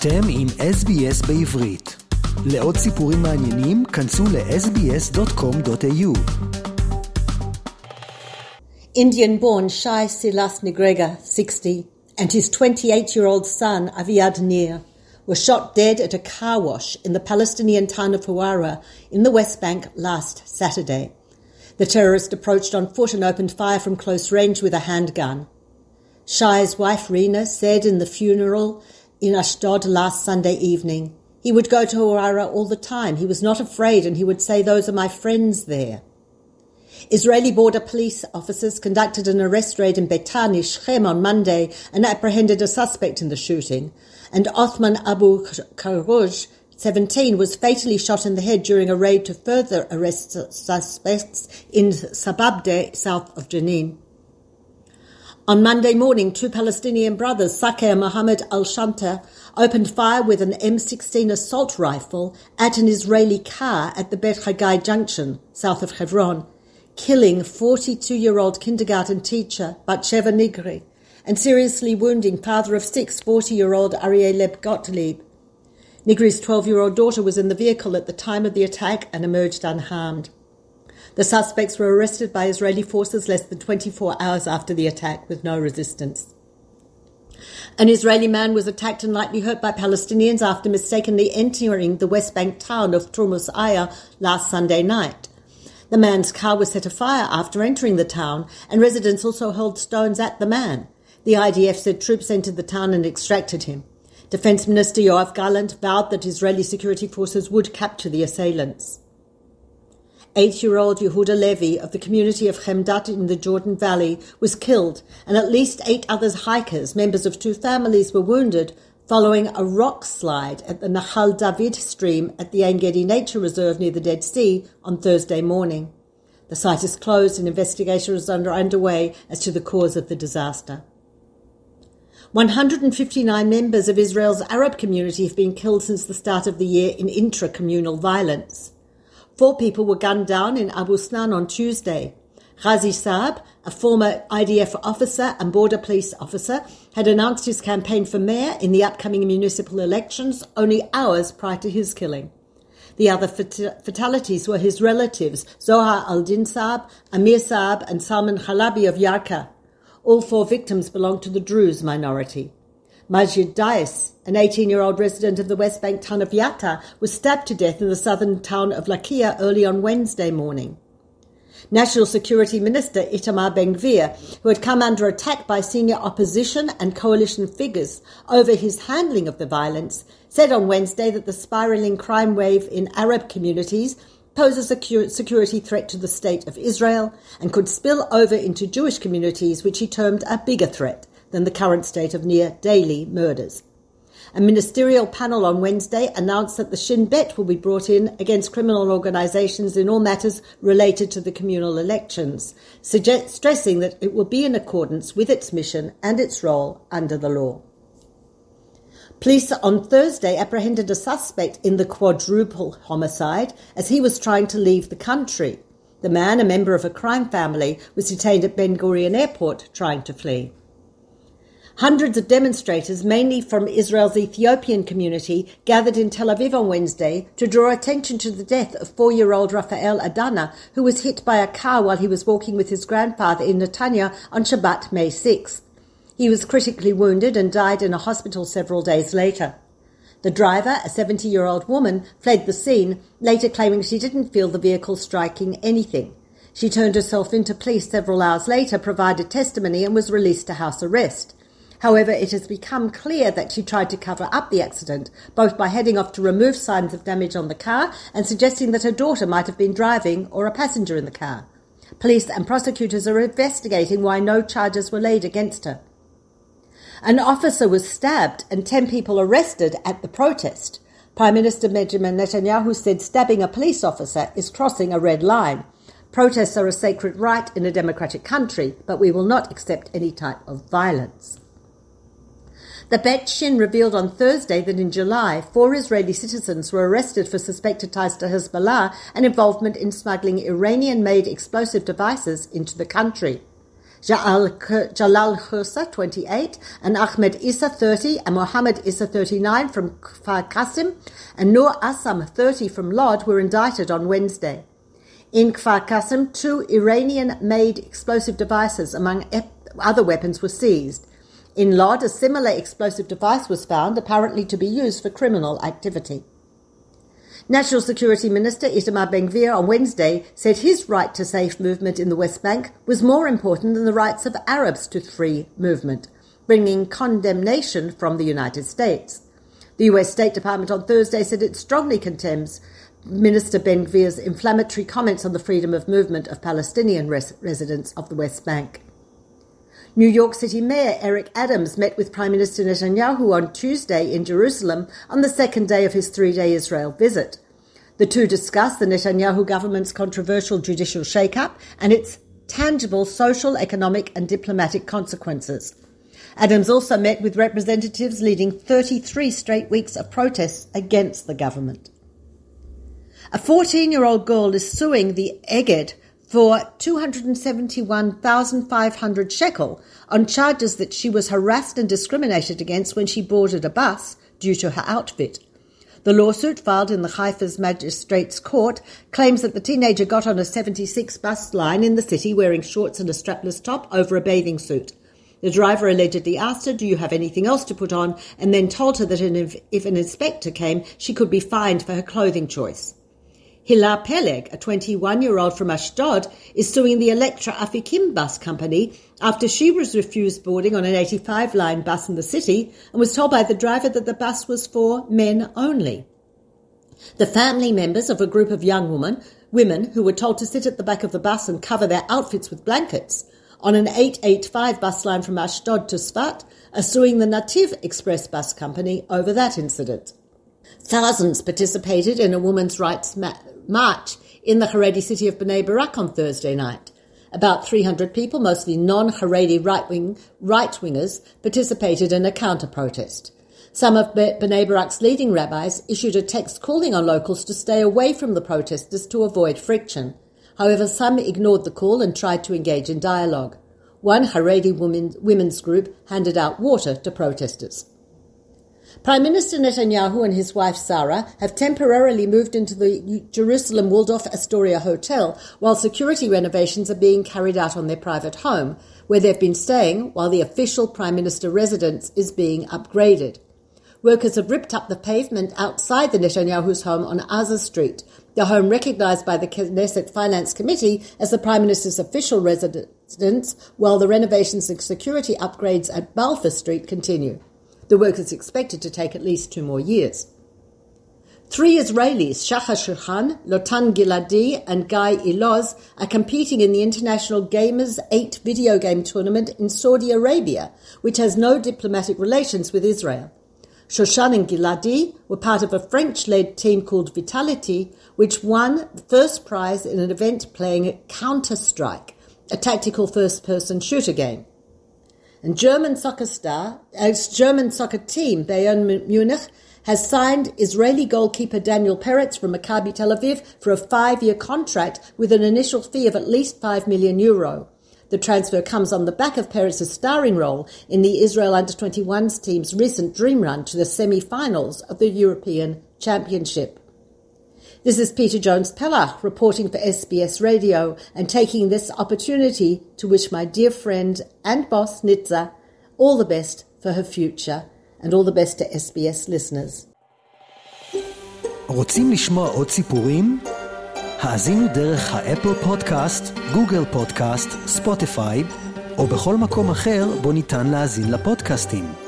אתם עם SBS בעברית. לעוד סיפורים מעניינים, כנסו ל-sbs.com.au. Indian-born Shai Silas Nigreker, 60, and his 28-year-old son Aviad Nir were shot dead at a car wash in the Palestinian town of Huwara in the West Bank last Saturday. The terrorist approached on foot and opened fire from close range with a handgun. Shai's wife Rena said in the funeral in Ashdod last Sunday evening, he would go to Huwara all the time. He was not afraid and he would say, those are my friends there. Israeli border police officers conducted an arrest raid in Betani, Shechem on Monday and apprehended a suspect in the shooting. And Othman Abu Karouj, 17, was fatally shot in the head during a raid to further arrest suspects in Sababde, south of Jenin. On Monday morning, two Palestinian brothers, Saqe and Mohammed al Shanta, opened fire with an M16 assault rifle at an Israeli car at the Bet Hagai junction, south of Hebron, killing 42 year old kindergarten teacher Batsheva Nigri and seriously wounding father of six, 40 year old Ariel Leb Gottlieb. Nigri's 12 year old daughter was in the vehicle at the time of the attack and emerged unharmed. The suspects were arrested by Israeli forces less than 24 hours after the attack with no resistance. An Israeli man was attacked and lightly hurt by Palestinians after mistakenly entering the West Bank town of Turmus Aya last Sunday night. The man's car was set afire after entering the town, and residents also hurled stones at the man. The IDF said troops entered the town and extracted him. Defense Minister Yoav Gallant vowed that Israeli security forces would capture the assailants. Eight year old Yehuda Levi of the community of Chemdat in the Jordan Valley was killed, and at least eight other hikers, members of two families, were wounded following a rock slide at the Nahal David stream at the Ein Gedi Nature Reserve near the Dead Sea on Thursday morning. The site is closed and investigation is under, underway as to the cause of the disaster. 159 members of Israel's Arab community have been killed since the start of the year in intra-communal violence. Four people were gunned down in Abu Snan on Tuesday. Ghazi Saab, a former IDF officer and border police officer, had announced his campaign for mayor in the upcoming municipal elections only hours prior to his killing. The other fat- fatalities were his relatives, Zohar al-Din Saab, Amir Saab, and Salman Khalabi of Yarka. All four victims belonged to the Druze minority. Majid Dais, an 18 year old resident of the West Bank town of Yatta, was stabbed to death in the southern town of Lakia early on Wednesday morning. National Security Minister Itamar Ben-Gvir, who had come under attack by senior opposition and coalition figures over his handling of the violence, said on Wednesday that the spiraling crime wave in Arab communities poses a security threat to the state of Israel and could spill over into Jewish communities, which he termed a bigger threat than the current state of near daily murders. A ministerial panel on Wednesday announced that the Shin Bet will be brought in against criminal organisations in all matters related to the communal elections, suggest- stressing that it will be in accordance with its mission and its role under the law. Police on Thursday apprehended a suspect in the quadruple homicide as he was trying to leave the country. The man, a member of a crime family, was detained at Ben Gurion Airport trying to flee. Hundreds of demonstrators, mainly from Israel's Ethiopian community, gathered in Tel Aviv on Wednesday to draw attention to the death of four year old Rafael Adana, who was hit by a car while he was walking with his grandfather in Netanya on Shabbat, May 6th. He was critically wounded and died in a hospital several days later. The driver, a 70 year old woman, fled the scene, later claiming she didn't feel the vehicle striking anything. She turned herself into police several hours later, provided testimony, and was released to house arrest. However, it has become clear that she tried to cover up the accident, both by heading off to remove signs of damage on the car and suggesting that her daughter might have been driving or a passenger in the car. Police and prosecutors are investigating why no charges were laid against her. An officer was stabbed and 10 people arrested at the protest. Prime Minister Benjamin Netanyahu said stabbing a police officer is crossing a red line. Protests are a sacred right in a democratic country, but we will not accept any type of violence. The Bet Shin revealed on Thursday that in July, four Israeli citizens were arrested for suspected ties to Hezbollah and involvement in smuggling Iranian made explosive devices into the country. Jalal Khursa, 28, and Ahmed Issa, 30, and Mohammed Issa, 39, from Kfar Qasim, and Noor Assam, 30, from Lod, were indicted on Wednesday. In Kfar Qasim, two Iranian-made explosive devices, among other weapons, were seized. In Lod, a similar explosive device was found, apparently to be used for criminal activity. National Security Minister Itamar Ben-Gvir on Wednesday said his right to safe movement in the West Bank was more important than the rights of Arabs to free movement, bringing condemnation from the United States. The US State Department on Thursday said it strongly condemns Minister Ben-Gvir's inflammatory comments on the freedom of movement of Palestinian res- residents of the West Bank. New York City Mayor Eric Adams met with Prime Minister Netanyahu on Tuesday in Jerusalem on the second day of his three day Israel visit. The two discussed the Netanyahu government's controversial judicial shakeup and its tangible social, economic, and diplomatic consequences. Adams also met with representatives leading 33 straight weeks of protests against the government. A 14 year old girl is suing the Egged for 271,500 shekel on charges that she was harassed and discriminated against when she boarded a bus due to her outfit. The lawsuit filed in the Haifa's Magistrates Court claims that the teenager got on a 76 bus line in the city wearing shorts and a strapless top over a bathing suit. The driver allegedly asked her, Do you have anything else to put on? and then told her that if an inspector came, she could be fined for her clothing choice. Hila Peleg, a 21 year old from Ashdod, is suing the Electra Afikim bus company after she was refused boarding on an 85 line bus in the city and was told by the driver that the bus was for men only. The family members of a group of young women, women who were told to sit at the back of the bus and cover their outfits with blankets on an 885 bus line from Ashdod to Sfat are suing the Nativ Express bus company over that incident. Thousands participated in a women's rights ma- march in the Haredi city of Bnei Barak on Thursday night. About 300 people, mostly non-Haredi right-wing, right-wingers, participated in a counter-protest. Some of Bnei Barak's leading rabbis issued a text calling on locals to stay away from the protesters to avoid friction. However, some ignored the call and tried to engage in dialogue. One Haredi women, women's group handed out water to protesters. Prime Minister Netanyahu and his wife Sarah have temporarily moved into the Jerusalem Waldorf Astoria Hotel while security renovations are being carried out on their private home, where they've been staying while the official Prime Minister residence is being upgraded. Workers have ripped up the pavement outside the Netanyahu's home on Aza Street, the home recognized by the Knesset Finance Committee as the Prime Minister's official residence, while the renovations and security upgrades at Balfour Street continue. The work is expected to take at least two more years. Three Israelis, Shachar Shushan, Lotan Giladi, and Guy Iloz, are competing in the International Gamers 8 video game tournament in Saudi Arabia, which has no diplomatic relations with Israel. Shoshan and Giladi were part of a French-led team called Vitality, which won the first prize in an event playing Counter-Strike, a tactical first-person shooter game. And German soccer star, as German soccer team Bayern Munich has signed Israeli goalkeeper Daniel Peretz from Maccabi Tel Aviv for a five-year contract with an initial fee of at least 5 million euro. The transfer comes on the back of Peretz's starring role in the Israel under-21s team's recent dream run to the semi-finals of the European Championship. This is Peta Jones Pellach reporting for SBS Radio and taking this opportunity to wish my dear friend and boss Nitza all the best for her future and all the best to SBS listeners. רוצים לשמוע עוד סיפורים? האזינו דרך האפל פודקאסט, גוגל פודקאסט, ספוטיפיי, או בכל מקום אחר בו ניתן להאזין לפודקאסטים.